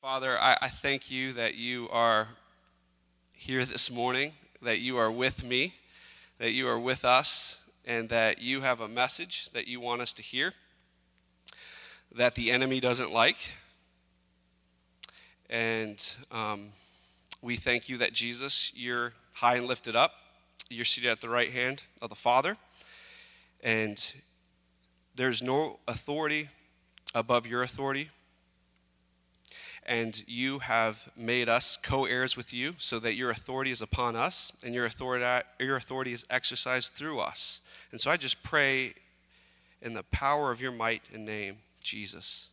Father, I, I thank you that you are here this morning, that you are with me, that you are with us, and that you have a message that you want us to hear that the enemy doesn't like. And um, we thank you that Jesus, you're high and lifted up. You're seated at the right hand of the Father. And there's no authority above your authority. And you have made us co heirs with you so that your authority is upon us and your authority, your authority is exercised through us. And so I just pray in the power of your might and name, Jesus,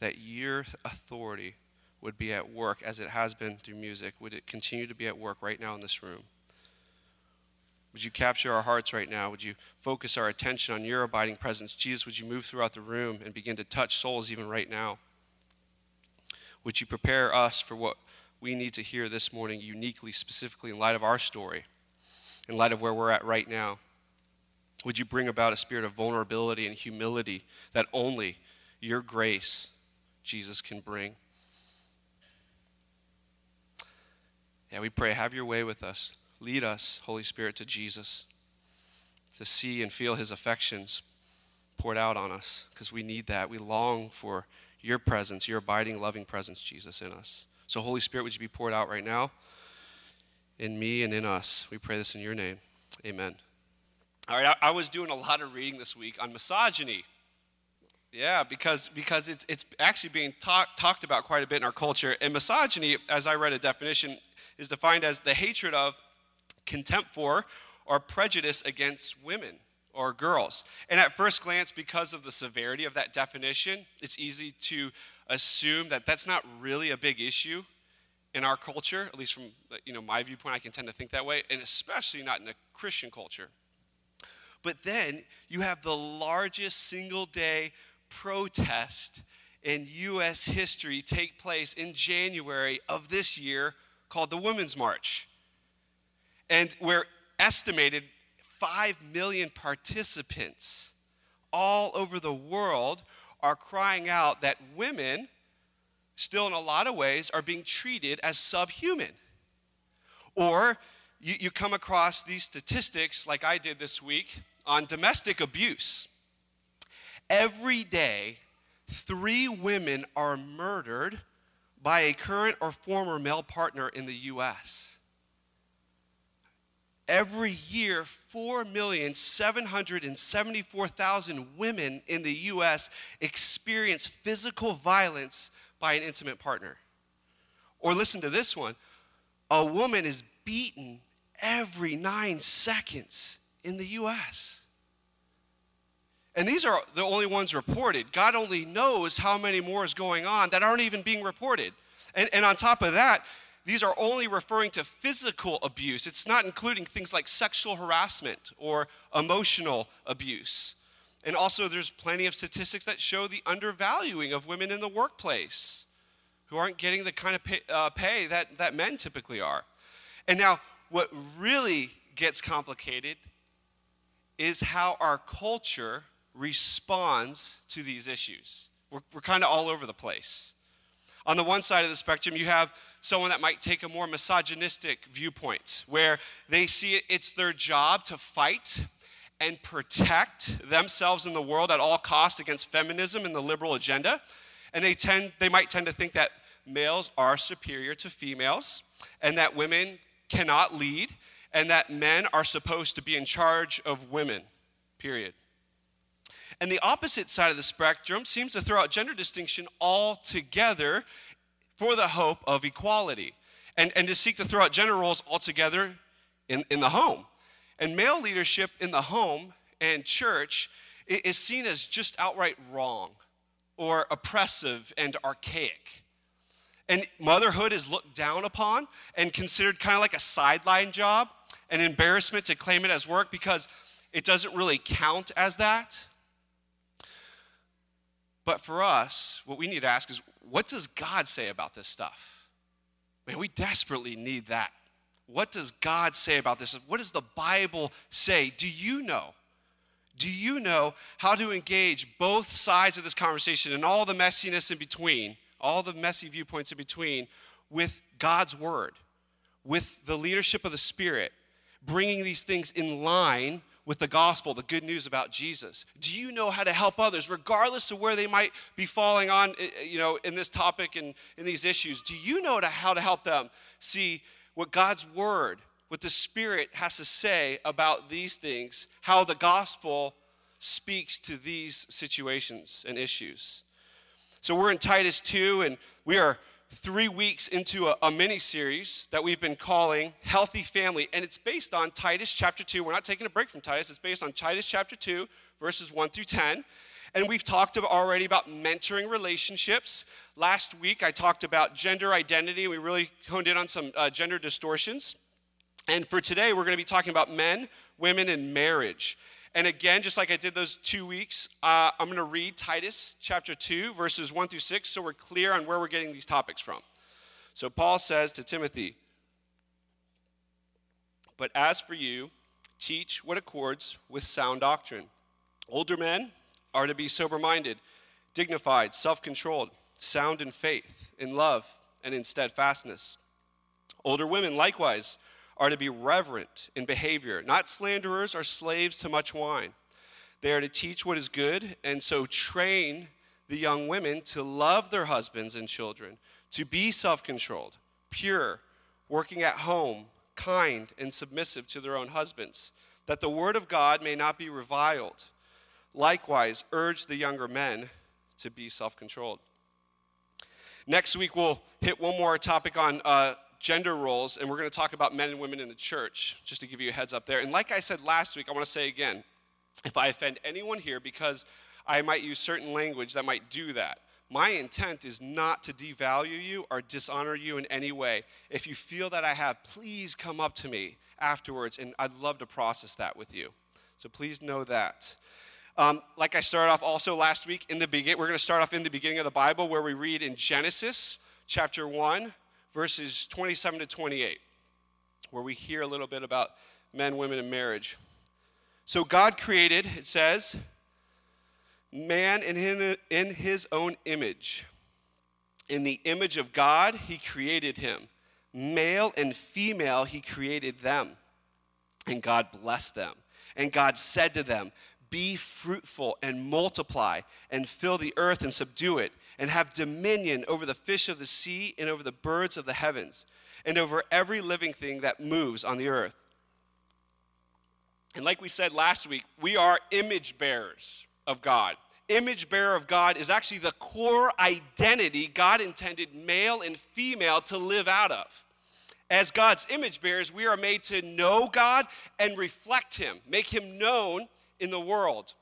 that your authority would be at work as it has been through music. Would it continue to be at work right now in this room? Would you capture our hearts right now? Would you focus our attention on your abiding presence? Jesus, would you move throughout the room and begin to touch souls even right now? Would you prepare us for what we need to hear this morning, uniquely, specifically in light of our story, in light of where we're at right now? Would you bring about a spirit of vulnerability and humility that only your grace, Jesus, can bring? Yeah, we pray, have your way with us. Lead us, Holy Spirit, to Jesus, to see and feel his affections poured out on us, because we need that. We long for your presence, your abiding, loving presence, Jesus, in us. So, Holy Spirit, would you be poured out right now in me and in us? We pray this in your name. Amen. All right, I, I was doing a lot of reading this week on misogyny. Yeah, because, because it's, it's actually being talk, talked about quite a bit in our culture. And misogyny, as I read a definition, is defined as the hatred of, contempt for, or prejudice against women or girls. And at first glance, because of the severity of that definition, it's easy to assume that that's not really a big issue in our culture, at least from you know, my viewpoint, I can tend to think that way, and especially not in a Christian culture. But then you have the largest single day protest in U.S. history take place in January of this year called the Women's March. And we're estimated 5 million participants all over the world are crying out that women, still in a lot of ways, are being treated as subhuman. Or you, you come across these statistics, like I did this week, on domestic abuse. Every day, three women are murdered by a current or former male partner in the U.S. Every year, 4,774,000 women in the U.S. experience physical violence by an intimate partner. Or listen to this one a woman is beaten every nine seconds in the U.S. And these are the only ones reported. God only knows how many more is going on that aren't even being reported. And, and on top of that, these are only referring to physical abuse. It's not including things like sexual harassment or emotional abuse. And also, there's plenty of statistics that show the undervaluing of women in the workplace who aren't getting the kind of pay, uh, pay that, that men typically are. And now, what really gets complicated is how our culture responds to these issues. We're, we're kind of all over the place. On the one side of the spectrum, you have someone that might take a more misogynistic viewpoint, where they see it, it's their job to fight and protect themselves in the world at all costs against feminism and the liberal agenda. And they, tend, they might tend to think that males are superior to females and that women cannot lead and that men are supposed to be in charge of women, period. And the opposite side of the spectrum seems to throw out gender distinction altogether for the hope of equality and, and to seek to throw out gender roles altogether in, in the home. And male leadership in the home and church is seen as just outright wrong or oppressive and archaic. And motherhood is looked down upon and considered kind of like a sideline job, an embarrassment to claim it as work because it doesn't really count as that. But for us, what we need to ask is what does God say about this stuff? Man, we desperately need that. What does God say about this? What does the Bible say? Do you know? Do you know how to engage both sides of this conversation and all the messiness in between all the messy viewpoints in between, with God's word, with the leadership of the Spirit, bringing these things in line with the gospel, the good news about Jesus? Do you know how to help others, regardless of where they might be falling on, eh, eh, you know, in this topic and in these issues? Do you know how to help them see what God's word, what the Spirit has to say about these things, how the gospel speaks to these situations and issues? So we're in Titus 2, and we are three weeks into a, a mini series that we've been calling Healthy Family. And it's based on Titus chapter 2. We're not taking a break from Titus, it's based on Titus chapter 2, verses 1 through 10. And we've talked already about mentoring relationships. Last week, I talked about gender identity. We really honed in on some uh, gender distortions. And for today, we're going to be talking about men, women, and marriage. And again, just like I did those two weeks, uh, I'm going to read Titus chapter 2, verses 1 through 6, so we're clear on where we're getting these topics from. So Paul says to Timothy, But as for you, teach what accords with sound doctrine. Older men are to be sober minded, dignified, self controlled, sound in faith, in love, and in steadfastness. Older women, likewise, are to be reverent in behavior, not slanderers or slaves to much wine. They are to teach what is good, and so train the young women to love their husbands and children, to be self controlled, pure, working at home, kind, and submissive to their own husbands, that the word of God may not be reviled. Likewise, urge the younger men to be self controlled. Next week, we'll hit one more topic on uh, gender roles, and we're going to talk about men and women in the church, just to give you a heads up there. And like I said last week, I want to say again if I offend anyone here because I might use certain language that might do that, my intent is not to devalue you or dishonor you in any way. If you feel that I have, please come up to me afterwards, and I'd love to process that with you. So please know that. Um, like I started off also last week in the beginning, we're going to start off in the beginning of the Bible where we read in Genesis chapter 1, verses 27 to 28, where we hear a little bit about men, women, and marriage. So God created, it says, man in his own image. In the image of God, he created him. Male and female, he created them. And God blessed them. And God said to them, Be fruitful and multiply, and fill the earth and subdue it and have dominion over the fish of the sea and over the birds of the heavens and over every living thing that moves on the earth. And like we said last week, we are image bearers of God. Image bearer of God is actually the core identity God intended male and female to live out of. As God's image bearers, we are made to know God and reflect Him, make Him known in the world.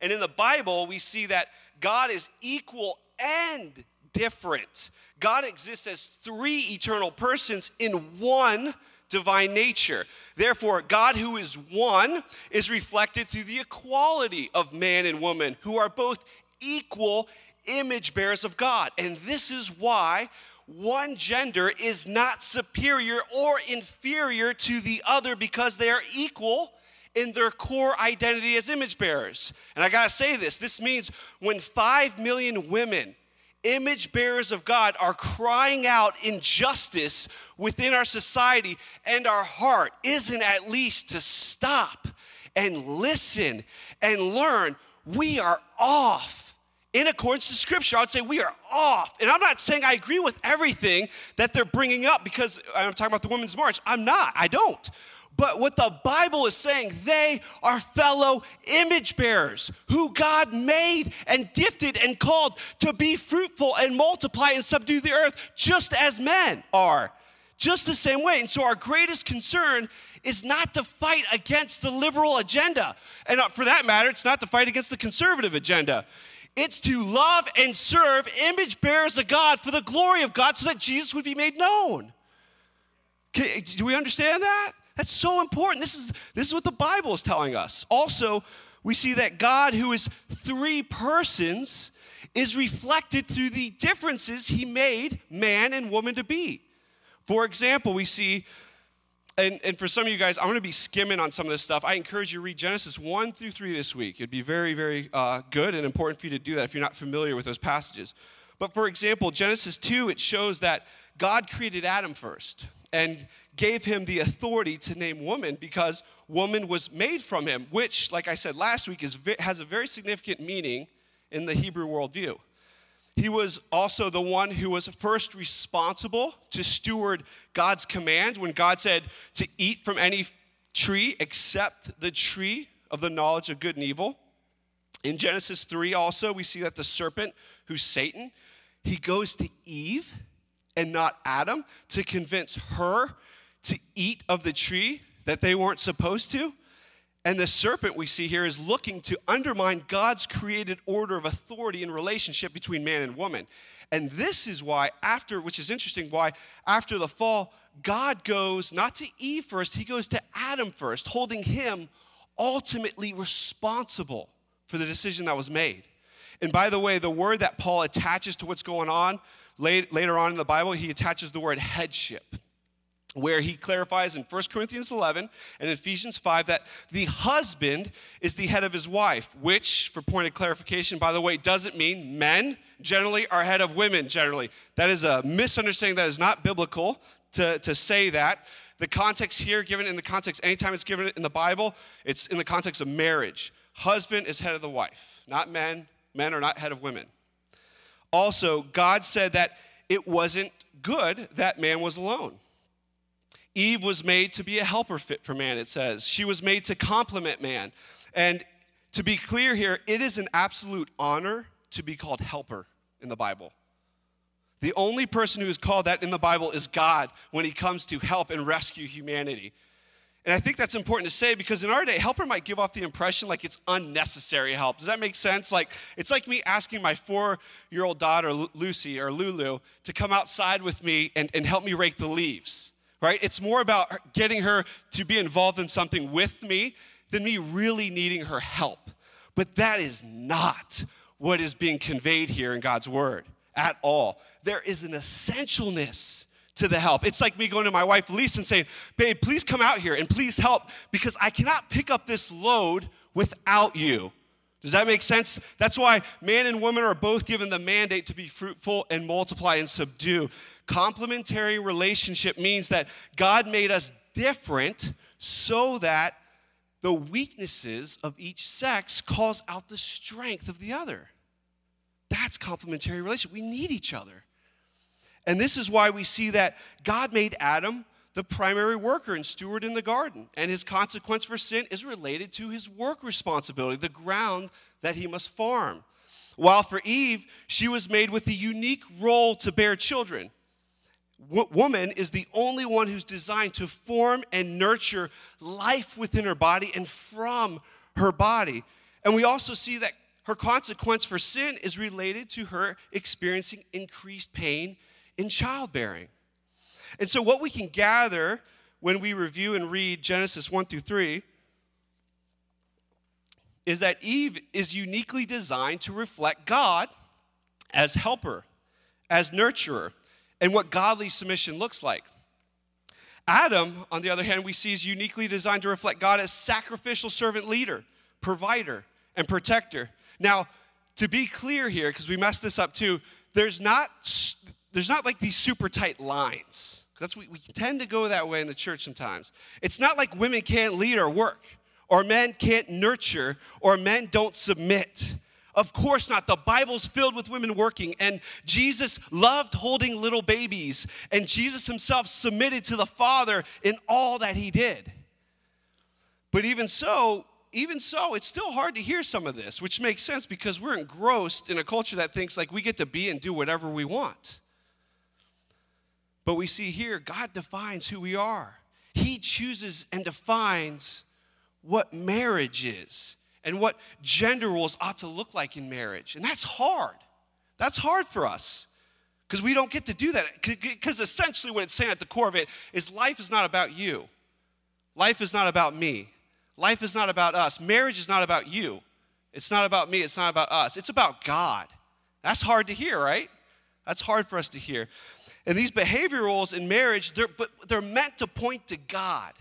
And in the Bible, we see that God is equal and different. God exists as three eternal persons in one divine nature. Therefore, God, who is one, is reflected through the equality of man and woman, who are both equal image bearers of God. And this is why one gender is not superior or inferior to the other because they are equal in their core identity as image bearers. And I gotta say this this means when five million women, image bearers of God, are crying out injustice within our society, and our heart isn't at least to stop and listen and learn, we are off. In accordance to scripture, I would say we are off. And I'm not saying I agree with everything that they're bringing up because I'm talking about the Women's March. I'm not, I don't. But what the Bible is saying, they are fellow image bearers who God made and gifted and called to be fruitful and multiply and subdue the earth, just as men are. Just the same way. And so, our greatest concern is not to fight against the liberal agenda. And uh, for that matter, it's not to fight against the conservative agenda. It's to love and serve image bearers of God for the glory of God so that Jesus would be made known. do we understand that? That's so important. This is, this is what the Bible is telling us. Also, we see that God, who is three persons, is reflected through the differences he made man and woman to be. For example, we see, and, and for some of you guys, I'm going to be skimming on some of this stuff. I encourage you to read Genesis 1 through 3 this week. It'd be very, very uh, good and important for you to do that if you're not familiar with those passages. But for example, Genesis 2, it shows that God created Adam first and gave him the authority to name woman because woman was made from him, which, like I said last week, is, has a very significant meaning in the Hebrew worldview. He was also the one who was first responsible to steward God's command when God said to eat from any tree except the tree of the knowledge of good and evil. In Genesis 3, also, we see that the serpent, who's Satan, he goes to Eve and not Adam to convince her to eat of the tree that they weren't supposed to. And the serpent we see here is looking to undermine God's created order of authority and relationship between man and woman. And this is why, after, which is interesting, why after the fall, God goes not to Eve first, he goes to Adam first, holding him ultimately responsible for the decision that was made. And by the way, the word that Paul attaches to what's going on later on in the Bible, he attaches the word headship where he clarifies in 1 Corinthians 11 and Ephesians 5 that the husband is the head of his wife, which, for point of clarification, by the way, doesn't mean men generally are head of women generally. That is a misunderstanding that is not biblical to, to say that. The context here, given in the context, anytime it's given in the Bible, it's in the context of marriage. Husband is head of the wife, not men. Men are not head of women. Also, God said that it wasn't good that man was alone. Eve was made to be a helper fit for man, it says. She was made to complement man. And to be clear here, it is an absolute honor to be called helper in the Bible. The only person who is called that in the Bible is God when he comes to help and rescue humanity. And I think that's important to say because in our day, helper might give off the impression like it's unnecessary help. Does that make sense? Like, it's like me asking my four year old daughter, Lucy or Lulu, to come outside with me and, and help me rake the leaves right? It's more about getting her to be involved in something with me than me really needing her help. But that is not what is being conveyed here in God's word at all. There is an essentialness to the help. It's like me going to my wife Lisa and saying, Babe, please come out here and please help because I cannot pick up this load without you. Does that make sense? That's why man and woman are both given the mandate to be fruitful and multiply and subdue. Complementary relationship means that God made us different so that the weaknesses of each sex calls out the strength of the other. That's complementary relationship. We need each other. And this is why we see that God made Adam the primary worker and steward in the garden. And his consequence for sin is related to his work responsibility, the ground that he must farm. While for Eve, she was made with the unique role to bear children. Woman is the only one who's designed to form and nurture life within her body and from her body. And we also see that her consequence for sin is related to her experiencing increased pain in childbearing. And so, what we can gather when we review and read Genesis 1 through 3 is that Eve is uniquely designed to reflect God as helper, as nurturer, and what godly submission looks like. Adam, on the other hand, we see is uniquely designed to reflect God as sacrificial servant leader, provider, and protector. Now, to be clear here, because we messed this up too, there's not there's not like these super tight lines. That's we, we tend to go that way in the church sometimes. It's not like women can't lead or work, or men can't nurture, or men don't submit. Of course not. The Bible's filled with women working, and Jesus loved holding little babies, and Jesus himself submitted to the Father in all that he did. But even so, even so, it's still hard to hear some of this, which makes sense because we're engrossed in a culture that thinks like we get to be and do whatever we want. But we see here, God defines who we are. He chooses and defines what marriage is and what gender roles ought to look like in marriage. And that's hard. That's hard for us because we don't get to do that. Because essentially, what it's saying at the core of it is life is not about you, life is not about me, life is not about us. Marriage is not about you, it's not about me, it's not about us, it's about God. That's hard to hear, right? That's hard for us to hear. And these behavior roles in marriage, they're, but they're meant to point to God.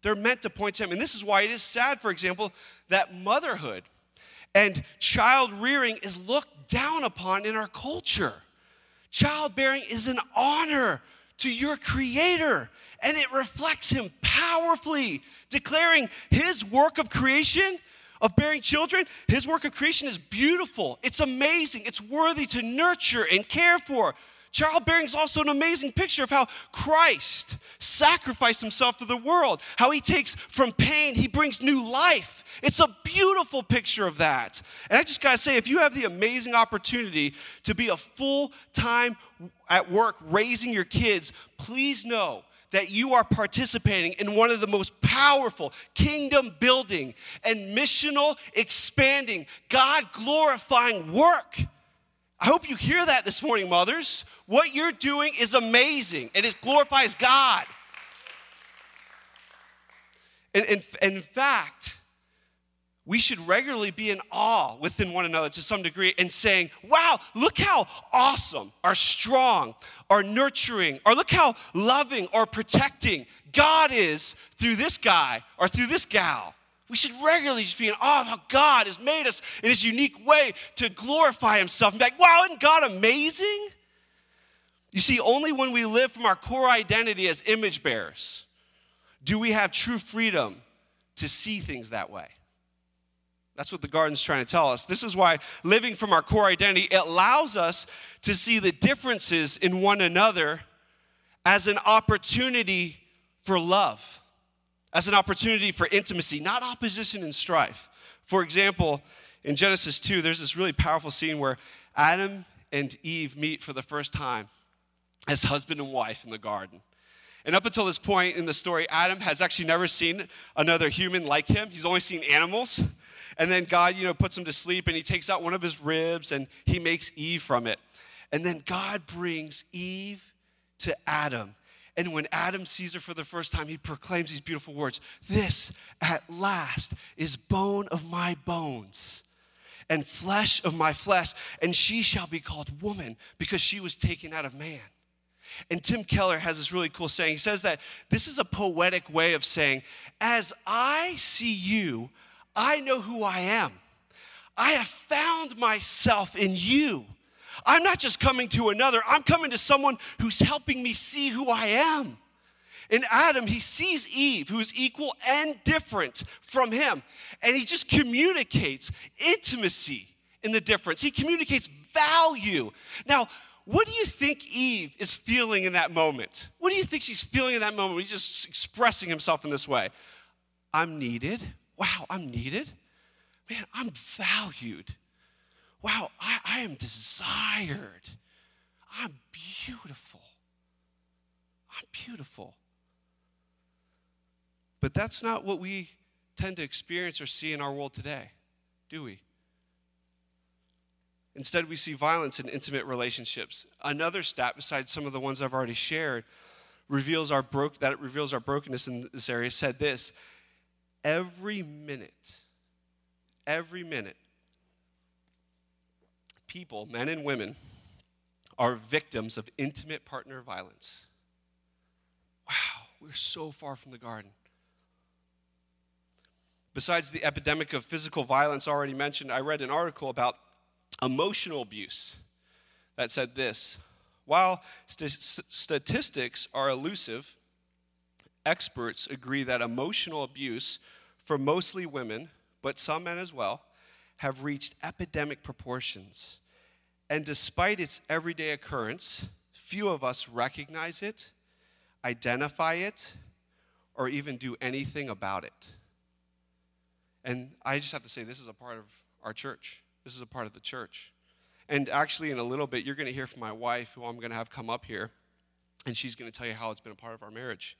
They're meant to point to Him. And this is why it is sad, for example, that motherhood And child rearing is looked down upon in our culture. Childbearing is an honor to your creator, and it reflects him powerfully, declaring his work of creation of bearing children, his work of creation is beautiful. It's amazing. It's worthy to nurture and care for. Childbearing is also an amazing picture of how Christ sacrificed himself for the world, how he takes from pain, he brings new life. It's a beautiful picture of that. And I just gotta say, if you have the amazing opportunity to be a full time at work raising your kids, please know that you are participating in one of the most powerful kingdom building and missional expanding, God glorifying work I hope you hear that this morning, mothers. What you're doing is amazing and it glorifies God. And, and, in fact, we should regularly be in awe within one another to some degree and saying, wow, look how awesome, or strong, or nurturing, or look how loving or protecting God is through this guy or through this gal. We should regularly just be in awe of how God has made us in his unique way to glorify himself. And be like, wow, isn't God amazing? You see, only when we live from our core identity as image bearers do we have true freedom to see things that way. That's what the garden's trying to tell us. This is why living from our core identity it allows us to see the differences in one another as an opportunity for love as an opportunity for intimacy, not opposition and strife. For example, in Genesis 2, there's this really powerful scene where Adam and Eve meet for the first time as husband and wife in the garden. And up until this point in the story, Adam has actually never seen another human like him. He's only seen animals. And then God, you know, puts him to sleep and he takes out one of his ribs and he makes Eve from it. And then God brings Eve to Adam and when Adam sees her for the first time, he proclaims these beautiful words This at last is bone of my bones and flesh of my flesh, and she shall be called woman because she was taken out of man. And Tim Keller has this really cool saying. He says that this is a poetic way of saying, As I see you, I know who I am. I have found myself in you. I'm not just coming to another, I'm coming to someone who's helping me see who I am. In Adam, he sees Eve, who is equal and different from him, and he just communicates intimacy in the difference. He communicates value. Now, what do you think Eve is feeling in that moment? What do you think she's feeling in that moment he's just expressing himself in this way? I'm needed. Wow, I'm needed. Man, I'm valued wow, I, I am desired. I'm beautiful. I'm beautiful. But that's not what we tend to experience or see in our world today, do we? Instead, we see violence in intimate relationships. Another stat, besides some of the ones I've already shared, reveals our broke that it reveals our brokenness in this area. Said this: every minute, every minute, people, men and women, are victims of intimate partner violence. Wow, we're so far from the garden. Besides the epidemic of physical violence already mentioned, I read an article about emotional abuse that said this While st- statistics are elusive, experts agree that emotional abuse for mostly women, but some men as well, have reached epidemic proportions. And despite its everyday occurrence, few of us recognize it, identify it, or even do anything about it. And I just have to say, this is a part of our church. This is a part of the church. And actually, in a little bit, you're going to hear from my wife, who I'm going to have come up here, and she's going to tell you how it's been a part of our marriage.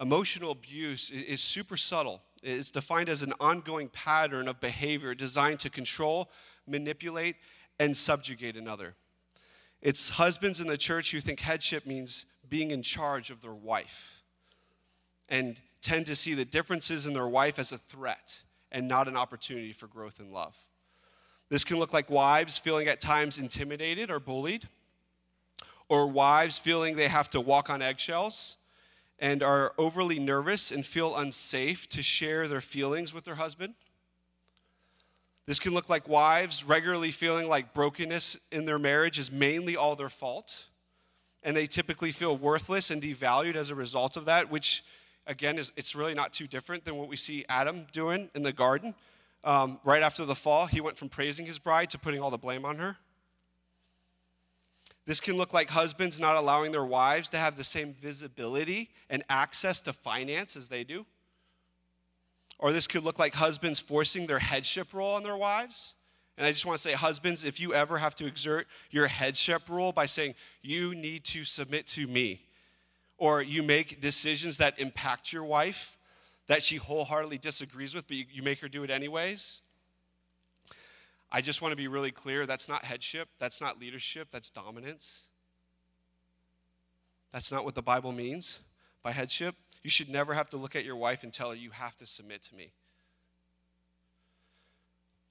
Emotional abuse is super subtle. It's defined as an ongoing pattern of behavior designed to control, manipulate, and subjugate another. It's husbands in the church who think headship means being in charge of their wife and tend to see the differences in their wife as a threat and not an opportunity for growth and love. This can look like wives feeling at times intimidated or bullied, or wives feeling they have to walk on eggshells and are overly nervous and feel unsafe to share their feelings with their husband This can look like wives regularly feeling like brokenness in their marriage is mainly all their fault. And they typically feel worthless and devalued as a result of that, which, again, is it's really not too different than what we see Adam doing in the garden. Um, right after the fall, he went from praising his bride to putting all the blame on her. This can look like husbands not allowing their wives to have the same visibility and access to finance as they do. Or this could look like husbands forcing their headship role on their wives. And I just want to say, husbands, if you ever have to exert your headship role by saying, you need to submit to me, or you make decisions that impact your wife that she wholeheartedly disagrees with, but you, you make her do it anyways, I just want to be really clear that's not headship, that's not leadership, that's dominance. That's not what the Bible means by headship. You should never have to look at your wife and tell her, you have to submit to me.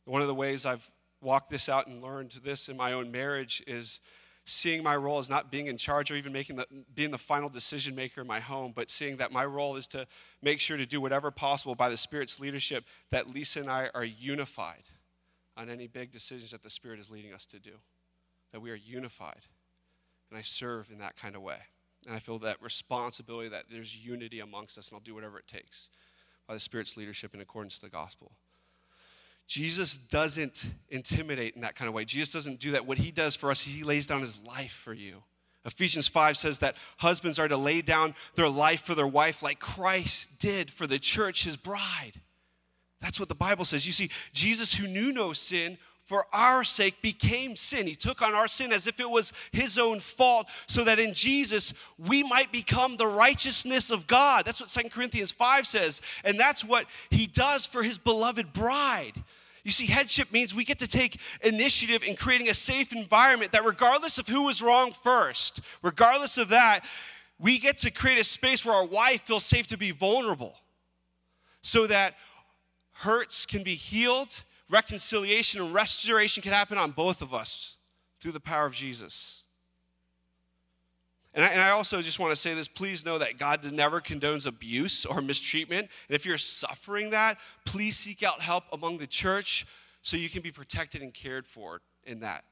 One of the ways I've walked this out and learned this in my own marriage is seeing my role as not being in charge or even making the, being the final decision maker in my home, but seeing that my role is to make sure to do whatever possible by the Spirit's leadership that Lisa and I are unified on any big decisions that the Spirit is leading us to do, that we are unified. And I serve in that kind of way. And I feel that responsibility that there's unity amongst us, and I'll do whatever it takes by the Spirit's leadership in accordance to the gospel. Jesus doesn't intimidate in that kind of way. Jesus doesn't do that. What he does for us, he lays down his life for you. Ephesians 5 says that husbands are to lay down their life for their wife like Christ did for the church, his bride. That's what the Bible says. You see, Jesus, who knew no sin, for our sake became sin. He took on our sin as if it was his own fault, so that in Jesus we might become the righteousness of God. That's what Second Corinthians 5 says. And that's what he does for his beloved bride. You see, headship means we get to take initiative in creating a safe environment that, regardless of who was wrong first, regardless of that, we get to create a space where our wife feels safe to be vulnerable so that hurts can be healed reconciliation and restoration can happen on both of us through the power of Jesus. And I, and I, also just want to say this please know that God never condones abuse or mistreatment. And if you're suffering that, please seek out help among the church so you can be protected and cared for in that.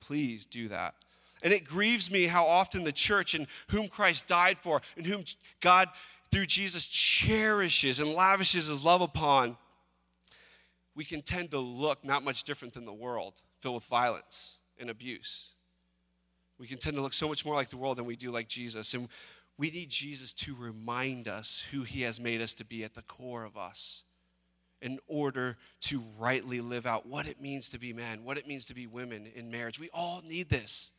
Please do that. And it grieves me how often the church and whom Christ died for and whom God, through Jesus, cherishes and lavishes his love upon we can tend to look not much different than the world, filled with violence and abuse. We can tend to look so much more like the world than we do like Jesus. And we need Jesus to remind us who he has made us to be at the core of us in order to rightly live out what it means to be men, what it means to be women in marriage. We all need this.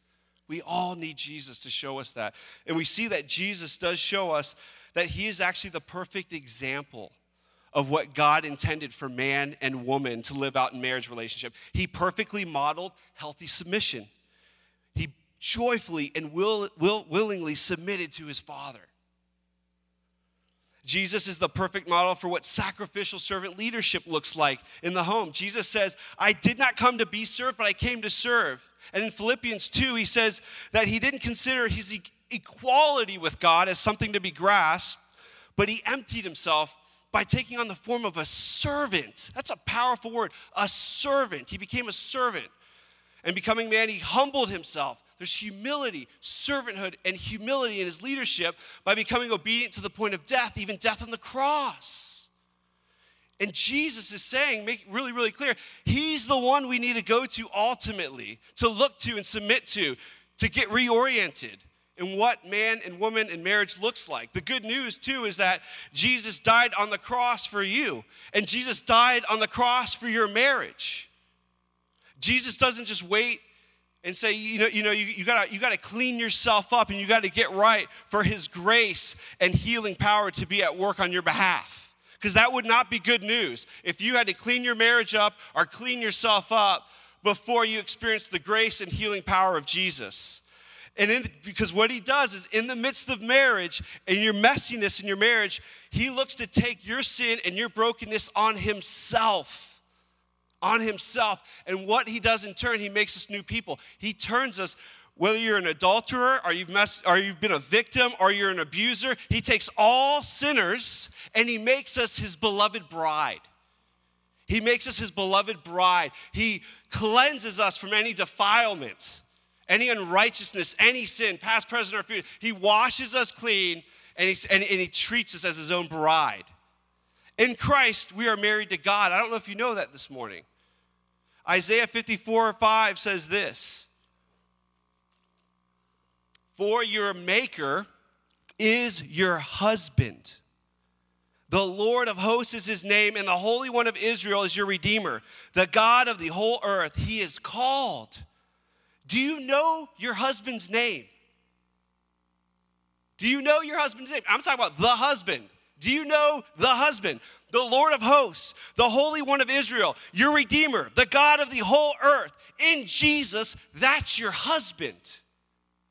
We all need Jesus to show us that. And we see that Jesus does show us that he is actually the perfect example of what God intended for man and woman to live out in marriage relationship. He perfectly modeled healthy submission. He joyfully and will, will, willingly submitted to his Father. Jesus is the perfect model for what sacrificial servant leadership looks like in the home. Jesus says, I did not come to be served, but I came to serve. And in Philippians 2, he says that he didn't consider his equality with God as something to be grasped, but he emptied himself by taking on the form of a servant. That's a powerful word, a servant. He became a servant. And becoming man, he humbled himself. There's humility, servanthood, and humility in his leadership by becoming obedient to the point of death, even death on the cross. And Jesus is saying, make really, really clear, he's the one we need to go to ultimately, to look to and submit to, to get reoriented in what man and woman and marriage looks like. The good news, too, is that Jesus died on the cross for you, and Jesus died on the cross for your marriage. Jesus doesn't just wait and say, you know, you know, you, you gotta you gotta clean yourself up and you gotta get right for his grace and healing power to be at work on your behalf. Because that would not be good news. If you had to clean your marriage up or clean yourself up before you experience the grace and healing power of Jesus. And in, because what he does is in the midst of marriage and your messiness in your marriage, he looks to take your sin and your brokenness on himself. On himself. And what he does in turn, he makes us new people. He turns us, whether you're an adulterer or you've, messed, or you've been a victim or you're an abuser, he takes all sinners and he makes us his beloved bride. He makes us his beloved bride. He cleanses us from any defilement, any unrighteousness, any sin, past, present, or future. He washes us clean and, and, and he treats us as his own bride. In Christ, we are married to God. I don't know if you know that this morning. Isaiah 54 5 says this For your maker is your husband. The Lord of hosts is his name, and the Holy One of Israel is your Redeemer. The God of the whole earth, he is called. Do you know your husband's name? Do you know your husband's name? I'm talking about the husband. Do you know the husband? The Lord of hosts, the Holy One of Israel, your Redeemer, the God of the whole earth. In Jesus, that's your husband.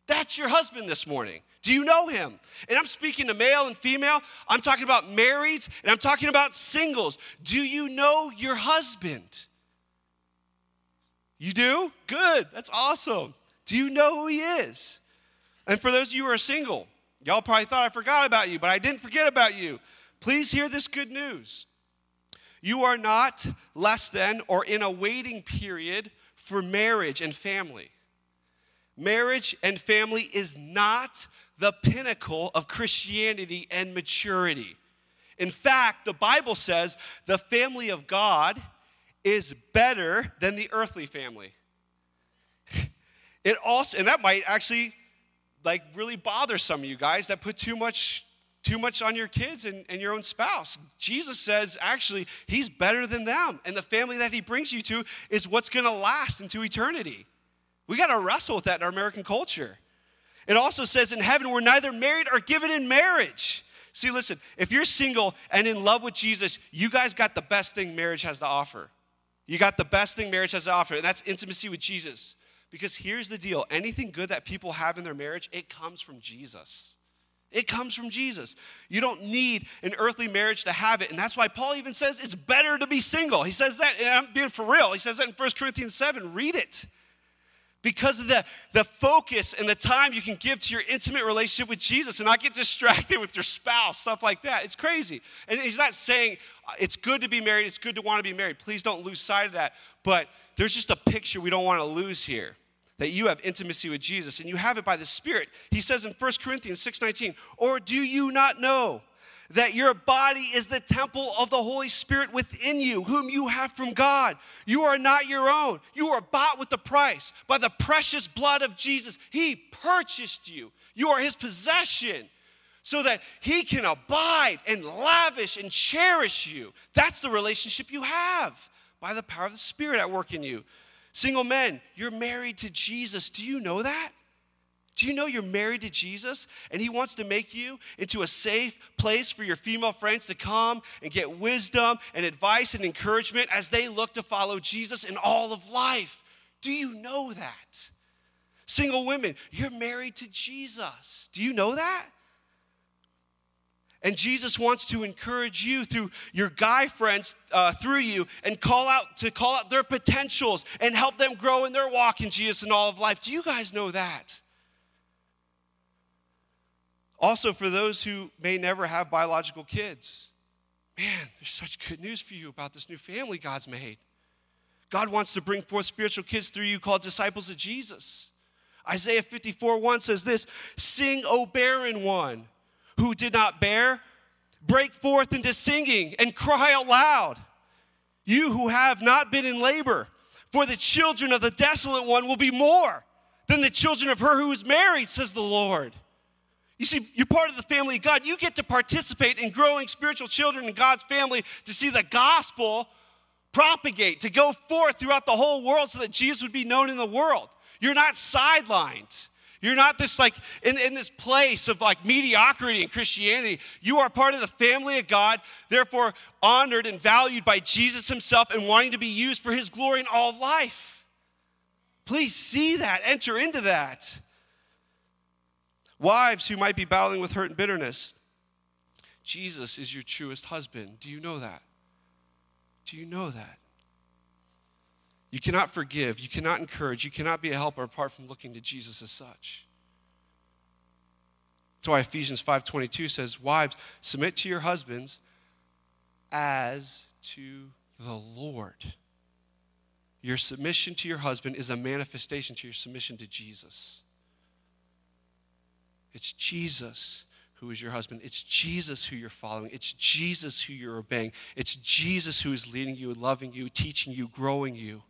That's your husband this morning. Do you know him? And I'm speaking to male and female. I'm talking about marrieds and I'm talking about singles. Do you know your husband? You do? Good. That's awesome. Do you know who he is? And for those of you who are single, y'all probably thought I forgot about you, but I didn't forget about you. Please hear this good news. You are not less than or in a waiting period for marriage and family. Marriage and family is not the pinnacle of Christianity and maturity. In fact, the Bible says the family of God is better than the earthly family. It also, and that might actually like really bother some of you guys that put too much too much on your kids and, and your own spouse. Jesus says actually he's better than them. And the family that he brings you to is what's gonna last into eternity. We gotta wrestle with that in our American culture. It also says in heaven, we're neither married or given in marriage. See, listen, if you're single and in love with Jesus, you guys got the best thing marriage has to offer. You got the best thing marriage has to offer, and that's intimacy with Jesus. Because here's the deal anything good that people have in their marriage, it comes from Jesus. It comes from Jesus. You don't need an earthly marriage to have it. And that's why Paul even says it's better to be single. He says that, and I'm being for real. He says that in 1 Corinthians 7. Read it because of the, the focus and the time you can give to your intimate relationship with Jesus and not get distracted with your spouse, stuff like that. It's crazy. And he's not saying uh, it's good to be married, it's good to want to be married. Please don't lose sight of that. But there's just a picture we don't want to lose here that you have intimacy with Jesus and you have it by the Spirit. He says in 1 Corinthians 6:19, "Or do you not know that your body is the temple of the Holy Spirit within you, whom you have from God. You are not your own. You are bought with the price by the precious blood of Jesus. He purchased you. You are his possession so that he can abide and lavish and cherish you. That's the relationship you have by the power of the Spirit at work in you. Single men, you're married to Jesus. Do you know that? Do you know you're married to Jesus and He wants to make you into a safe place for your female friends to come and get wisdom and advice and encouragement as they look to follow Jesus in all of life? Do you know that? Single women, you're married to Jesus. Do you know that? And Jesus wants to encourage you through your guy friends, uh, through you, and call out to call out their potentials and help them grow in their walk in Jesus and all of life. Do you guys know that? Also, for those who may never have biological kids, man, there's such good news for you about this new family God's made. God wants to bring forth spiritual kids through you called disciples of Jesus. Isaiah 54 1 says this Sing, O barren one who did not bear, break forth into singing and cry aloud. You who have not been in labor, for the children of the desolate one will be more than the children of her who is married, says the Lord. You see, you're part of the family of God. You get to participate in growing spiritual children in God's family to see the gospel propagate, to go forth throughout the whole world so that Jesus would be known in the world. You're not sidelined. You're not this like in, in this place of like mediocrity in Christianity. You are part of the family of God, therefore honored and valued by Jesus himself and wanting to be used for his glory in all life. Please see that, enter into that. Wives who might be battling with hurt and bitterness, Jesus is your truest husband. Do you know that? Do you know that? You cannot forgive, you cannot encourage, you cannot be a helper apart from looking to Jesus as such. That's why Ephesians 5:22 says, "Wives, submit to your husbands as to the Lord. Your submission to your husband is a manifestation to your submission to Jesus. It's Jesus who is your husband. It's Jesus who you're following. It's Jesus who you're obeying. It's Jesus who is leading you, loving you, teaching you, growing you.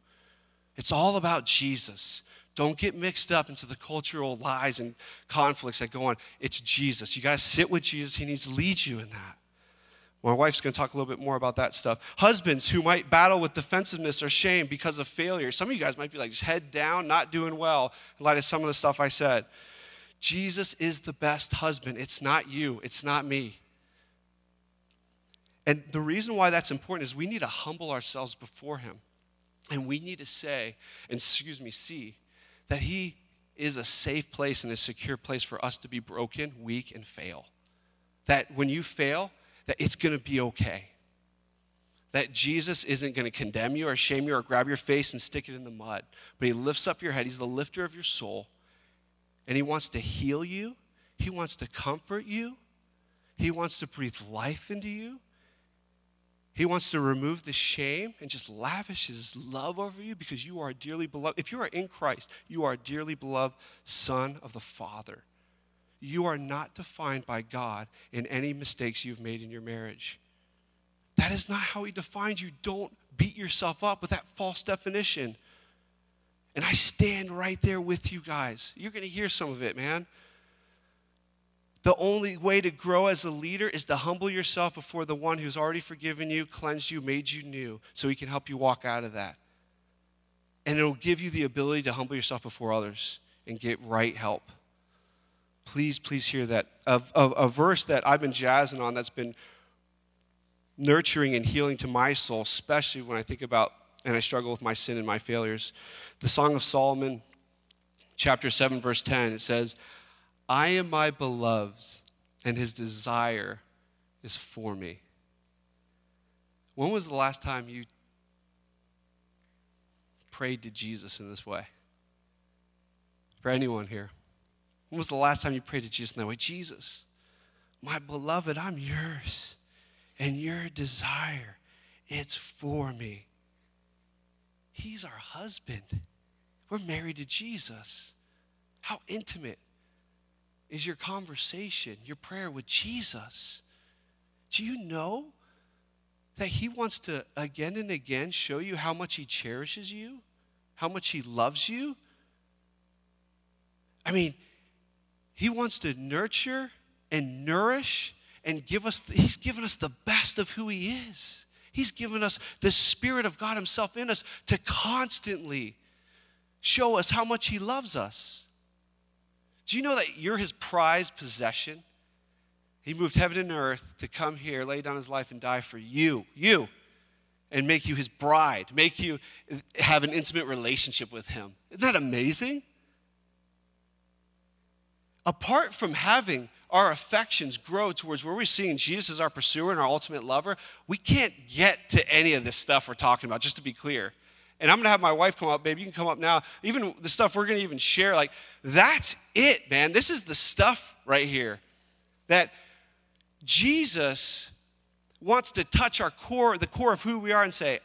It's all about Jesus. Don't get mixed up into the cultural lies and conflicts that go on. It's Jesus. You got to sit with Jesus. He needs to lead you in that. My wife's going to talk a little bit more about that stuff. Husbands who might battle with defensiveness or shame because of failure. Some of you guys might be like, just head down, not doing well, in light of some of the stuff I said. Jesus is the best husband. It's not you, it's not me. And the reason why that's important is we need to humble ourselves before him. And we need to say, and excuse me, see, that he is a safe place and a secure place for us to be broken, weak, and fail. That when you fail, that it's going to be okay. That Jesus isn't going to condemn you or shame you or grab your face and stick it in the mud, but he lifts up your head. He's the lifter of your soul and He wants to heal you, He wants to comfort you, He wants to breathe life into you. He wants to remove the shame and just lavish his love over you because you are dearly beloved. If you are in Christ, you are a dearly beloved son of the Father. You are not defined by God in any mistakes you've made in your marriage. That is not how he defines you. Don't beat yourself up with that false definition. And I stand right there with you guys. You're going to hear some of it, man. The only way to grow as a leader is to humble yourself before the one who's already forgiven you, cleansed you, made you new, so he can help you walk out of that. And it'll give you the ability to humble yourself before others and get right help. Please, please hear that. A, a, a verse that I've been jazzing on that's been nurturing and healing to my soul, especially when I think about and I struggle with my sin and my failures. The Song of Solomon, chapter 7, verse 10, it says, I am my beloved's, and his desire is for me. When was the last time you prayed to Jesus in this way? For anyone here. When was the last time you prayed to Jesus in that way? Jesus, my beloved, I'm yours, and your desire, it's for me. He's our husband. We're married to Jesus. How intimate is your conversation, your prayer with Jesus? Do you know that He wants to again and again show you how much He cherishes you, how much He loves you? I mean, He wants to nurture and nourish and give us, He's given us the best of who He is. He's given us the Spirit of God Himself in us to constantly show us how much He loves us. Do you know that you're His prized possession? He moved heaven and earth to come here, lay down His life, and die for you, you, and make you His bride, make you have an intimate relationship with Him. Isn't that amazing? Apart from having our affections grow towards where we're seeing Jesus as our pursuer and our ultimate lover, we can't get to any of this stuff we're talking about, just to be clear. And I'm gonna have my wife come up, babe. You can come up now. Even the stuff we're gonna even share, like, that's it, man. This is the stuff right here that Jesus wants to touch our core, the core of who we are, and say,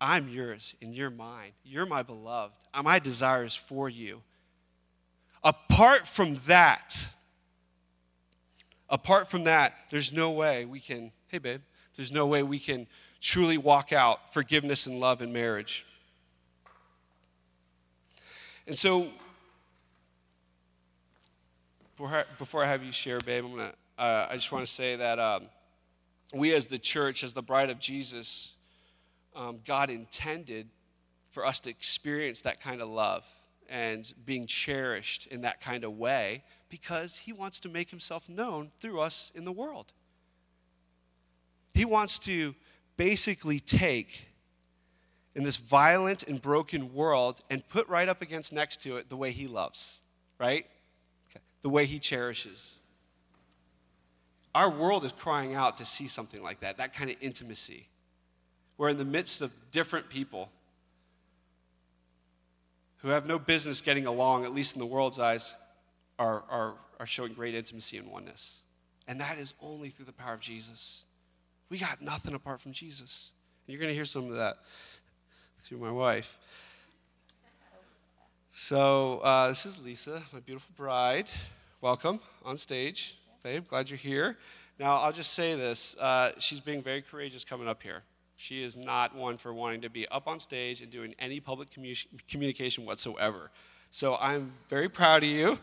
I'm yours and you're mine. You're my beloved. My desire is for you. Apart from that, apart from that, there's no way we can, hey, babe, there's no way we can truly walk out forgiveness and love in marriage. And so, before I have you share, babe, I'm gonna, uh, I just want to say that um, we, as the church, as the bride of Jesus, um, God intended for us to experience that kind of love and being cherished in that kind of way because he wants to make himself known through us in the world. He wants to basically take in this violent and broken world and put right up against next to it the way he loves, right? The way he cherishes. Our world is crying out to see something like that, that kind of intimacy. We're in the midst of different people who have no business getting along, at least in the world's eyes, are, are, are showing great intimacy and oneness. And that is only through the power of Jesus. We got nothing apart from Jesus. And You're going to hear some of that through my wife. So, uh, this is Lisa, my beautiful bride. Welcome on stage, babe. Glad you're here. Now, I'll just say this uh, she's being very courageous coming up here. She is not one for wanting to be up on stage and doing any public commu- communication whatsoever. So, I'm very proud of you.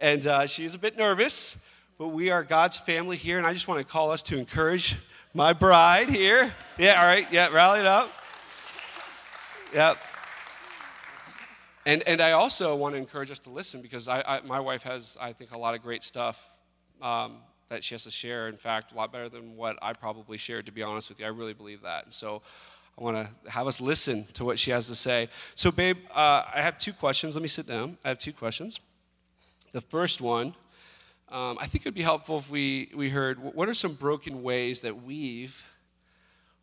And uh, she's a bit nervous, but we are God's family here, and I just want to call us to encourage my bride here. Yeah, all right, yeah, rally it up. Yep. And, and I also want to encourage us to listen because I, I my wife has, I think, a lot of great stuff um, that she has to share. In fact, a lot better than what I probably shared, to be honest with you. I really believe that. And so I want to have us listen to what she has to say. So, babe, uh, I have two questions. Let me sit down. I have two questions. The first one, um, I think it would be helpful if we, we heard what are some broken ways that we've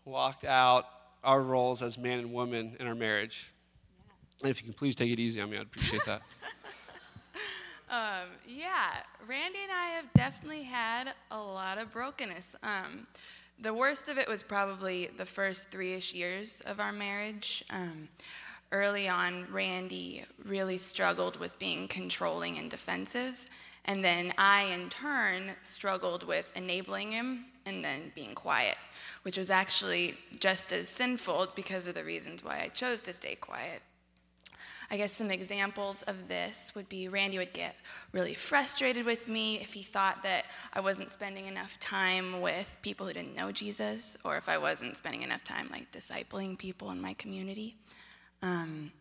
walked out our roles as man and woman in our marriage? And if you can please take it easy on me, I'd appreciate that. um, yeah, Randy and I have definitely had a lot of brokenness. Um, the worst of it was probably the first three ish years of our marriage. Um, early on, Randy really struggled with being controlling and defensive. And then I, in turn, struggled with enabling him and then being quiet, which was actually just as sinful because of the reasons why I chose to stay quiet. I guess some examples of this would be Randy would get really frustrated with me if he thought that I wasn't spending enough time with people who didn't know Jesus, or if I wasn't spending enough time like discipling people in my community. Um,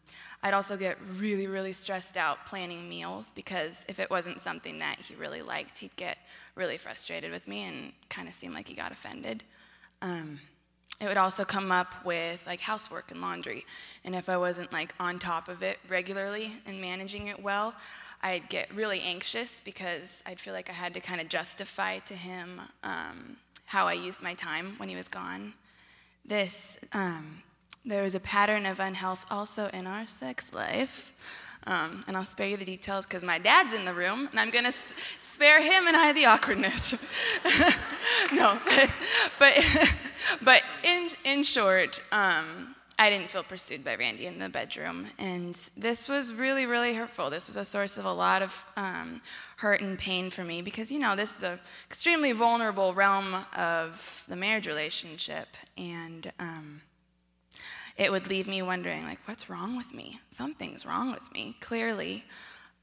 I'd also get really, really stressed out planning meals because if it wasn't something that he really liked, he'd get really frustrated with me and kind of seem like he got offended. Um, it would also come up with like housework and laundry. And if I wasn't like on top of it regularly and managing it well, I'd get really anxious because I'd feel like I had to kind of justify to him um, how I used my time when he was gone. This, um, there was a pattern of unhealth also in our sex life. Um, and I'll spare you the details because my dad's in the room, and I'm going to s- spare him and I the awkwardness. no, but, but, but in, in short, um, I didn't feel pursued by Randy in the bedroom. And this was really, really hurtful. This was a source of a lot of um, hurt and pain for me because, you know, this is an extremely vulnerable realm of the marriage relationship. And, um, it would leave me wondering, like, what's wrong with me? Something's wrong with me, clearly.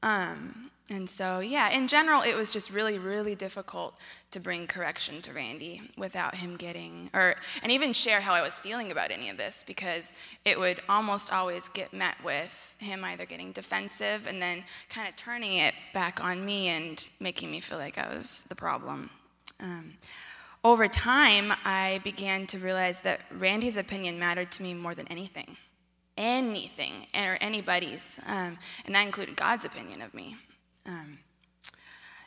Um, and so, yeah, in general, it was just really, really difficult to bring correction to Randy without him getting, or, and even share how I was feeling about any of this because it would almost always get met with him either getting defensive and then kind of turning it back on me and making me feel like I was the problem. Um, over time, I began to realize that Randy's opinion mattered to me more than anything, anything, or anybody's, um, and that included God's opinion of me. Um,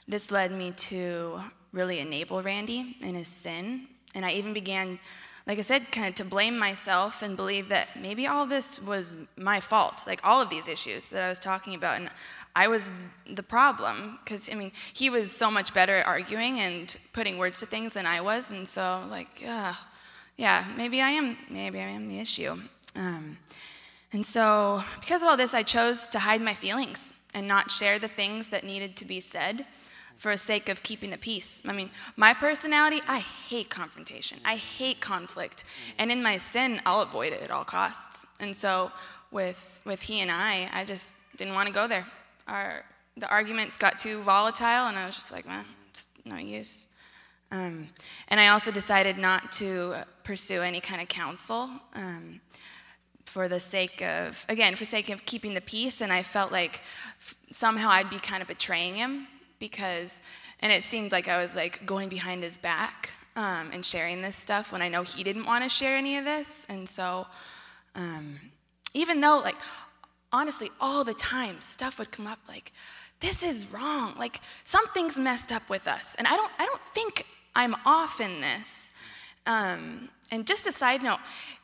this led me to really enable Randy in his sin, and I even began, like I said, kind of to blame myself and believe that maybe all this was my fault, like all of these issues that I was talking about, and I was the problem because I mean he was so much better at arguing and putting words to things than I was, and so like, uh, yeah, maybe I am, maybe I am the issue. Um, and so because of all this, I chose to hide my feelings and not share the things that needed to be said for the sake of keeping the peace. I mean, my personality, I hate confrontation. I hate conflict. And in my sin, I'll avoid it at all costs. And so with with he and I, I just didn't want to go there our the arguments got too volatile, and I was just like, man, it's no use. Um, and I also decided not to pursue any kind of counsel um, for the sake of, again, for sake of keeping the peace. And I felt like f- somehow I'd be kind of betraying him because, and it seemed like I was like going behind his back um, and sharing this stuff when I know he didn't want to share any of this. And so, um, even though like honestly, all the time, stuff would come up like, this is wrong. Like something's messed up with us. And I don't, I don't think I'm off in this. Um, and just a side note,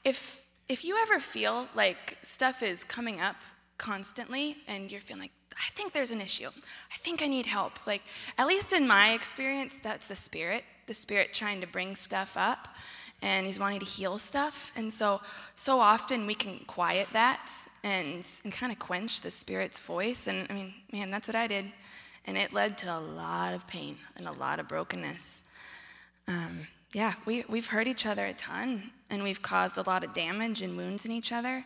if if you ever feel like stuff is coming up constantly and you're feeling like, I think there's an issue. I think I need help. Like, at least in my experience, that's the spirit, the spirit trying to bring stuff up. And he's wanting to heal stuff. And so, so often we can quiet that and, and kind of quench the Spirit's voice. And I mean, man, that's what I did. And it led to a lot of pain and a lot of brokenness. Um, yeah, we, we've hurt each other a ton, and we've caused a lot of damage and wounds in each other.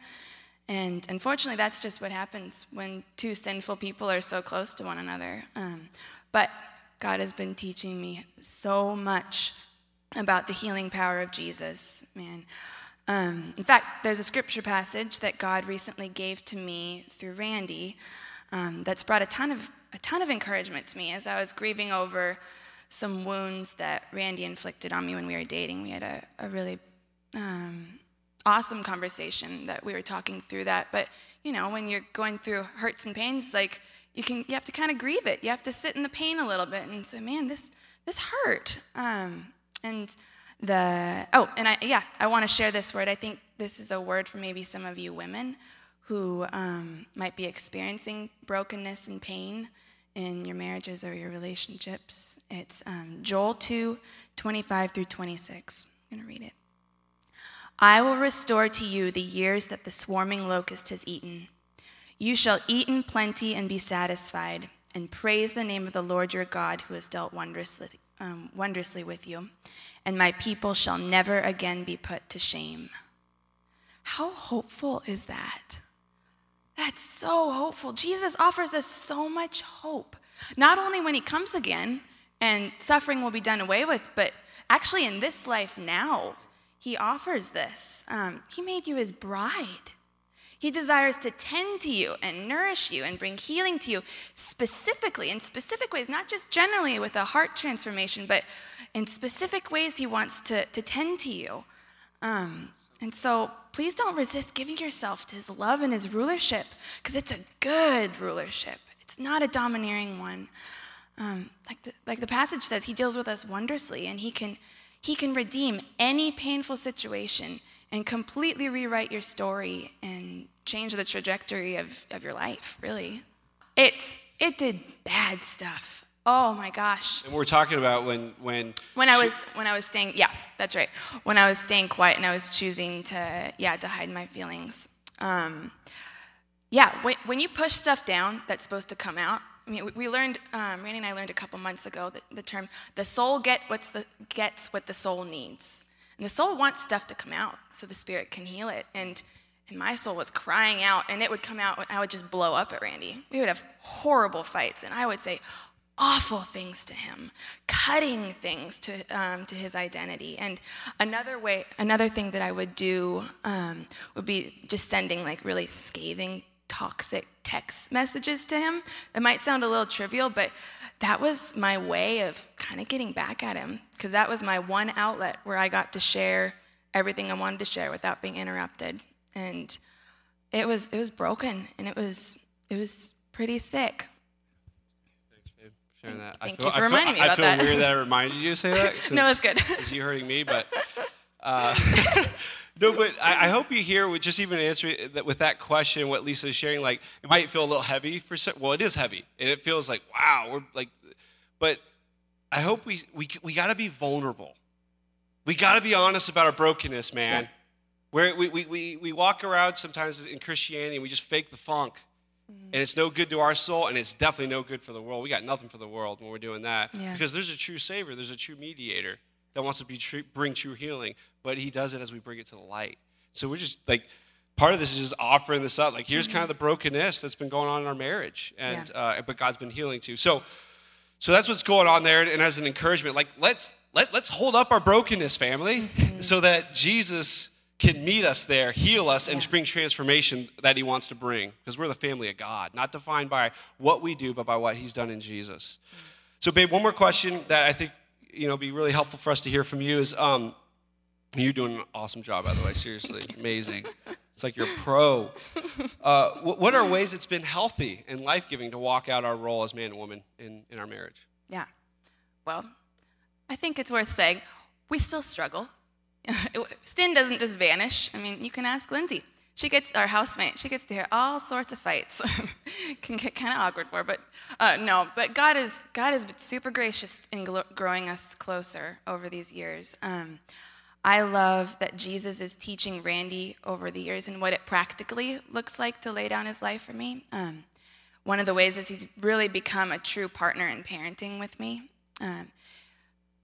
And unfortunately, that's just what happens when two sinful people are so close to one another. Um, but God has been teaching me so much about the healing power of Jesus, man. Um, in fact, there's a scripture passage that God recently gave to me through Randy um, that's brought a ton of a ton of encouragement to me as I was grieving over some wounds that Randy inflicted on me when we were dating. We had a, a really um, awesome conversation that we were talking through that. But you know, when you're going through hurts and pains, like you can, you have to kind of grieve it. You have to sit in the pain a little bit and say, "Man, this this hurt." Um, and the oh, and I yeah, I want to share this word. I think this is a word for maybe some of you women who um, might be experiencing brokenness and pain in your marriages or your relationships. It's um, Joel 2 25 through 26. I'm going to read it. I will restore to you the years that the swarming locust has eaten. You shall eat in plenty and be satisfied, and praise the name of the Lord your God who has dealt wondrously, um, wondrously with you. And my people shall never again be put to shame. How hopeful is that? That's so hopeful. Jesus offers us so much hope. Not only when he comes again and suffering will be done away with, but actually in this life now, he offers this. Um, he made you his bride. He desires to tend to you and nourish you and bring healing to you specifically, in specific ways, not just generally with a heart transformation, but in specific ways, He wants to, to tend to you. Um, and so please don't resist giving yourself to his love and his rulership because it's a good rulership. It's not a domineering one. Um, like, the, like the passage says, he deals with us wondrously and he can, he can redeem any painful situation and completely rewrite your story and change the trajectory of, of your life, really. It, it did bad stuff Oh my gosh. And we're talking about when when when I was when I was staying yeah, that's right. When I was staying quiet and I was choosing to yeah, to hide my feelings. Um, yeah, when, when you push stuff down that's supposed to come out, I mean, we, learned, um, Randy and I learned a couple months ago the, the term, the soul get what's the, gets what the soul needs. And the soul wants stuff to come out so the spirit can heal it. And, and my soul was crying out, and it would come out, and I would just blow up at Randy. We would have horrible fights, and I would say, awful things to him, cutting things to, um, to his identity. And another way, another thing that I would do um, would be just sending like really scathing, toxic text messages to him. That might sound a little trivial, but that was my way of kind of getting back at him because that was my one outlet where I got to share everything I wanted to share without being interrupted. And it was it was broken and it was it was pretty sick Thanks, babe, for sharing that. Thank I feel, you for I feel, reminding me I feel that. weird that I reminded you to say that. No, it's good. Is you hurting me, but uh, no, but I, I, hope you hear with just even answering that with that question, what Lisa is sharing. Like it might feel a little heavy for some. Well, it is heavy, and it feels like wow, we're like, but I hope we we we got to be vulnerable. We got to be honest about our brokenness, man. Yeah. Where we, we, we, we walk around sometimes in Christianity and we just fake the funk. And it's no good to our soul, and it's definitely no good for the world. We got nothing for the world when we're doing that. Yeah. Because there's a true Savior, there's a true mediator that wants to be true, bring true healing, but He does it as we bring it to the light. So we're just like, part of this is just offering this up. Like, here's mm-hmm. kind of the brokenness that's been going on in our marriage, and yeah. uh, but God's been healing too. So, so that's what's going on there. And as an encouragement, like let's let let's hold up our brokenness, family, mm-hmm. so that Jesus can meet us there, heal us, and bring transformation that He wants to bring. Because we're the family of God, not defined by what we do, but by what He's done in Jesus. So, babe, one more question that I think you know be really helpful for us to hear from you is um, you're doing an awesome job, by the way. Seriously, amazing. It's like you're pro. Uh, what are ways it's been healthy and life giving to walk out our role as man and woman in, in our marriage? Yeah. Well, I think it's worth saying we still struggle sin doesn't just vanish. I mean, you can ask Lindsay. She gets our housemate. She gets to hear all sorts of fights. can get kind of awkward for, her, but uh, no. But God is God has been super gracious in growing us closer over these years. Um, I love that Jesus is teaching Randy over the years and what it practically looks like to lay down his life for me. Um, one of the ways is he's really become a true partner in parenting with me. Um,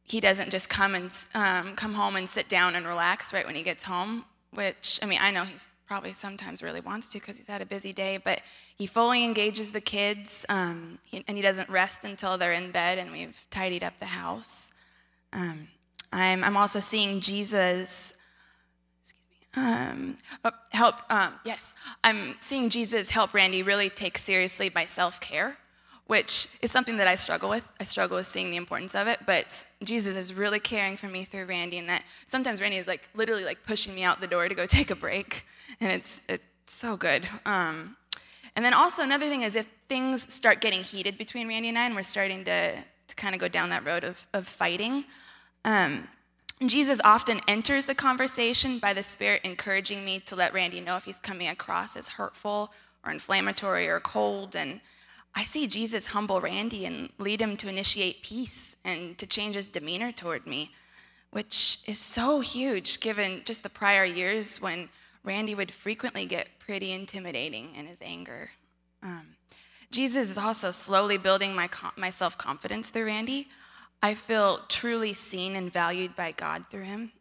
he doesn't just come and um, come home and sit down and relax right when he gets home, which I mean I know he's probably sometimes really wants to because he's had a busy day, but he fully engages the kids um, he, and he doesn't rest until they're in bed and we've tidied up the house. Um, I'm, I'm also seeing Jesus um, oh, help, um, yes, I'm seeing Jesus help Randy really take seriously my self care, which is something that I struggle with. I struggle with seeing the importance of it, but Jesus is really caring for me through Randy, and that sometimes Randy is like literally like pushing me out the door to go take a break, and it's, it's so good. Um, and then also another thing is if things start getting heated between Randy and I, and we're starting to, to kind of go down that road of, of fighting, um, Jesus often enters the conversation by the Spirit encouraging me to let Randy know if he's coming across as hurtful or inflammatory or cold. And I see Jesus humble Randy and lead him to initiate peace and to change his demeanor toward me, which is so huge given just the prior years when Randy would frequently get pretty intimidating in his anger. Um, Jesus is also slowly building my, my self confidence through Randy. I feel truly seen and valued by God through him.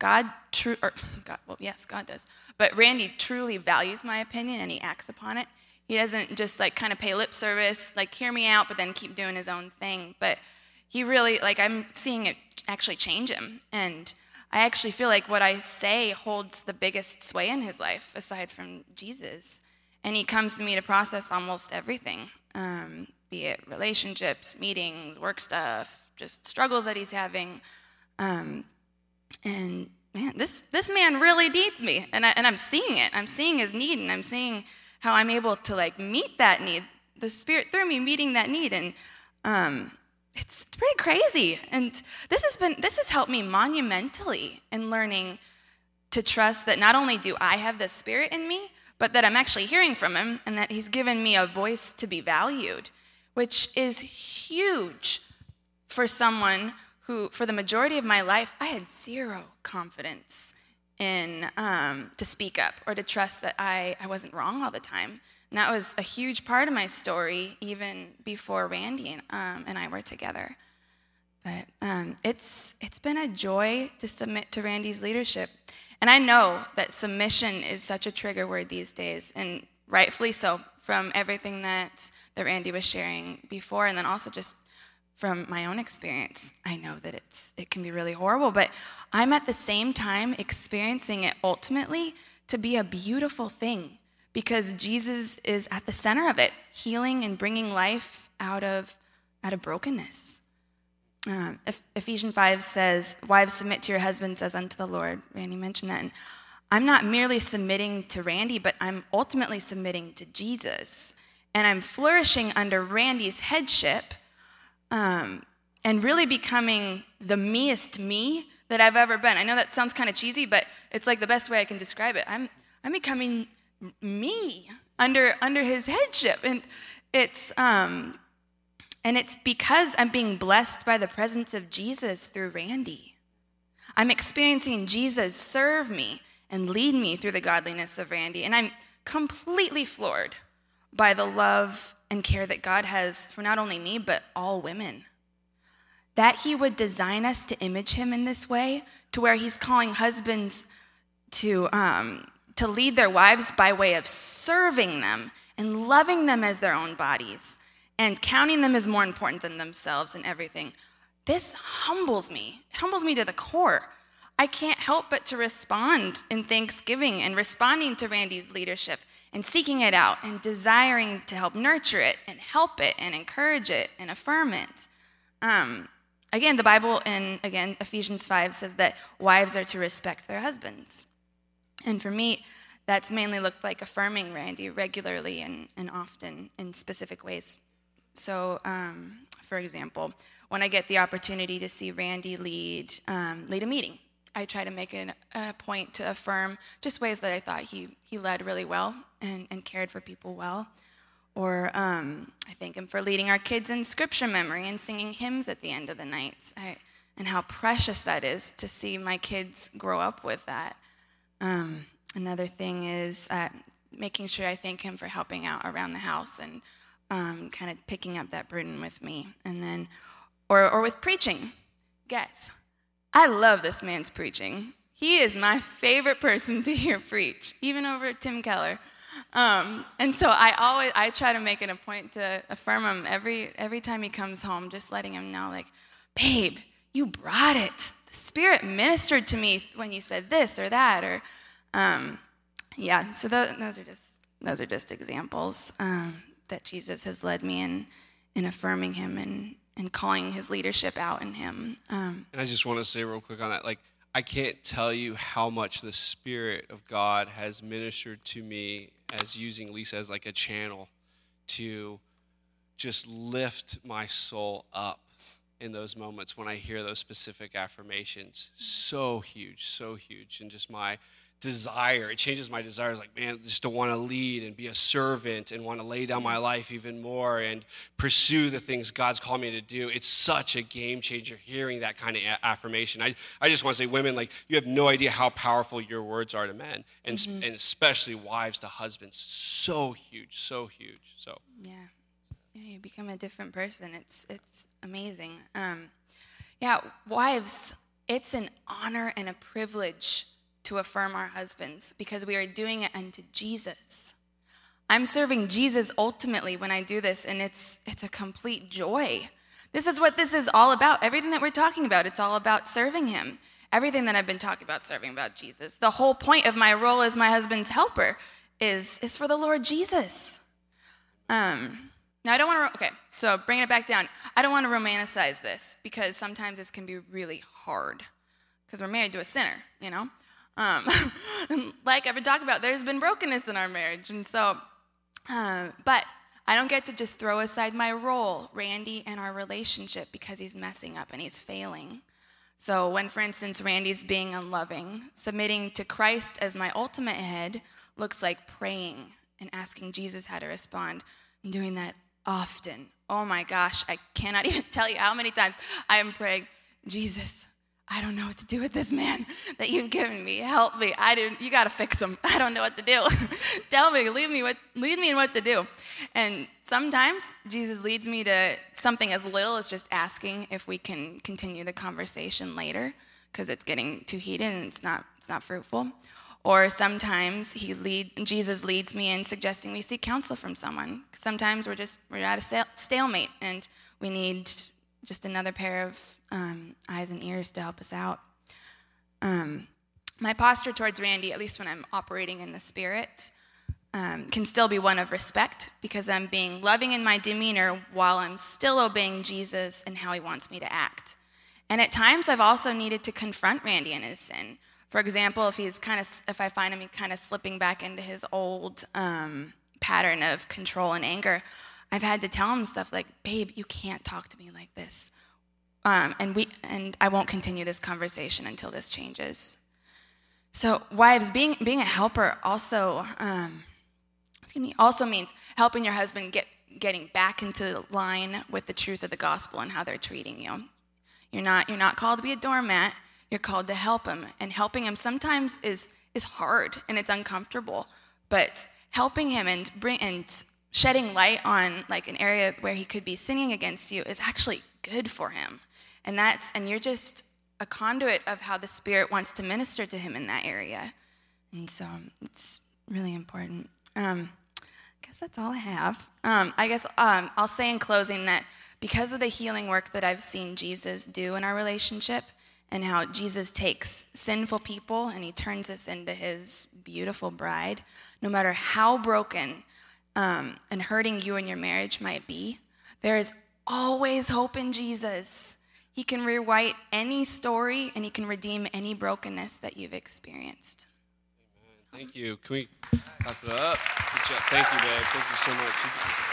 God, true, or God, well, yes, God does. But Randy truly values my opinion and he acts upon it. He doesn't just like kind of pay lip service, like hear me out, but then keep doing his own thing. But he really, like, I'm seeing it actually change him. And I actually feel like what I say holds the biggest sway in his life, aside from Jesus. And he comes to me to process almost everything, um, be it relationships, meetings, work stuff, just struggles that he's having. Um, and man, this, this man really needs me. And, I, and I'm seeing it. I'm seeing his need, and I'm seeing how I'm able to like meet that need. The Spirit through me meeting that need. And um, it's pretty crazy. And this has been this has helped me monumentally in learning to trust that not only do I have the Spirit in me, but that I'm actually hearing from Him and that He's given me a voice to be valued, which is huge for someone who, for the majority of my life, I had zero confidence in um, to speak up or to trust that I, I wasn't wrong all the time. And that was a huge part of my story, even before Randy and, um, and I were together. But um, it's, it's been a joy to submit to Randy's leadership. And I know that submission is such a trigger word these days, and rightfully so, from everything that, that Randy was sharing before, and then also just from my own experience, I know that it's it can be really horrible, but I'm at the same time experiencing it ultimately to be a beautiful thing because Jesus is at the center of it, healing and bringing life out of out of brokenness. Um, Ephesians 5 says, Wives, submit to your husbands as unto the Lord. Randy mentioned that. And I'm not merely submitting to Randy, but I'm ultimately submitting to Jesus. And I'm flourishing under Randy's headship um, and really becoming the meest me that I've ever been. I know that sounds kind of cheesy, but it's like the best way I can describe it. I'm, I'm becoming me under, under his headship. And it's, um, and it's because I'm being blessed by the presence of Jesus through Randy. I'm experiencing Jesus serve me and lead me through the godliness of Randy. And I'm completely floored by the love and care that God has for not only me, but all women. That He would design us to image Him in this way, to where He's calling husbands to, um, to lead their wives by way of serving them and loving them as their own bodies and counting them as more important than themselves and everything. This humbles me. It humbles me to the core. I can't help but to respond in thanksgiving and responding to Randy's leadership and seeking it out and desiring to help nurture it and help it and encourage it and affirm it. Um, again, the Bible in again Ephesians 5 says that wives are to respect their husbands. And for me, that's mainly looked like affirming Randy regularly and, and often in specific ways. So, um, for example, when I get the opportunity to see Randy lead, um, lead a meeting, I try to make an, a point to affirm just ways that I thought he, he led really well and, and cared for people well. Or um, I thank him for leading our kids in scripture memory and singing hymns at the end of the night. I, and how precious that is to see my kids grow up with that. Um, another thing is uh, making sure I thank him for helping out around the house and um, kind of picking up that burden with me. And then, or, or with preaching. Guys, I love this man's preaching. He is my favorite person to hear preach, even over Tim Keller. Um, and so I always I try to make it a point to affirm him every every time he comes home, just letting him know, like, babe, you brought it. The Spirit ministered to me when you said this or that, or um, yeah. So those, those are just those are just examples um, that Jesus has led me in in affirming him and and calling his leadership out in him. Um, and I just want to say real quick on that, like I can't tell you how much the Spirit of God has ministered to me as using Lisa as like a channel to just lift my soul up in those moments when I hear those specific affirmations. So huge, so huge. And just my desire. It changes my desires, like, man, just to want to lead and be a servant and want to lay down my life even more and pursue the things God's called me to do. It's such a game changer hearing that kind of a- affirmation. I, I just want to say, women, like, you have no idea how powerful your words are to men, and, mm-hmm. and especially wives to husbands. So huge, so huge. So, yeah. Yeah, you become a different person. It's, it's amazing. Um, yeah, wives, it's an honor and a privilege to affirm our husbands because we are doing it unto Jesus. I'm serving Jesus ultimately when I do this, and it's, it's a complete joy. This is what this is all about. Everything that we're talking about, it's all about serving Him. Everything that I've been talking about, serving about Jesus. The whole point of my role as my husband's helper is, is for the Lord Jesus. Um, now, I don't want to, okay, so bringing it back down. I don't want to romanticize this because sometimes this can be really hard because we're married to a sinner, you know? Um, like I've been talking about, there's been brokenness in our marriage. And so, uh, but I don't get to just throw aside my role, Randy, and our relationship because he's messing up and he's failing. So, when, for instance, Randy's being unloving, submitting to Christ as my ultimate head looks like praying and asking Jesus how to respond I'm doing that often. Oh my gosh, I cannot even tell you how many times I am praying, Jesus, I don't know what to do with this man that you've given me. Help me. I didn't, you got to fix him. I don't know what to do. Tell me, lead me, what, lead me in what to do. And sometimes Jesus leads me to something as little as just asking if we can continue the conversation later because it's getting too heated and it's not, it's not fruitful. Or sometimes he lead, Jesus leads me in suggesting we seek counsel from someone. Sometimes we're just we're at a stalemate and we need just another pair of um, eyes and ears to help us out. Um, my posture towards Randy, at least when I'm operating in the spirit, um, can still be one of respect because I'm being loving in my demeanor while I'm still obeying Jesus and how he wants me to act. And at times, I've also needed to confront Randy in his sin. For example, if he's kind of, if I find him kind of slipping back into his old um, pattern of control and anger, I've had to tell him stuff like, "Babe, you can't talk to me like this," um, and we and I won't continue this conversation until this changes. So, wives, being being a helper also, um, excuse me, also means helping your husband get getting back into line with the truth of the gospel and how they're treating you. You're not you're not called to be a doormat. You're called to help him, and helping him sometimes is is hard and it's uncomfortable, but helping him and bring and shedding light on like an area where he could be sinning against you is actually good for him. And that's and you're just a conduit of how the spirit wants to minister to him in that area. And so it's really important. Um, I guess that's all I have. Um, I guess um, I'll say in closing that because of the healing work that I've seen Jesus do in our relationship, and how Jesus takes sinful people and he turns us into his beautiful bride, no matter how broken um, and hurting you and your marriage might be, there is always hope in Jesus. He can rewrite any story and he can redeem any brokenness that you've experienced. Amen. Thank you. Can we clap it up? Thank you, babe. Thank you so much.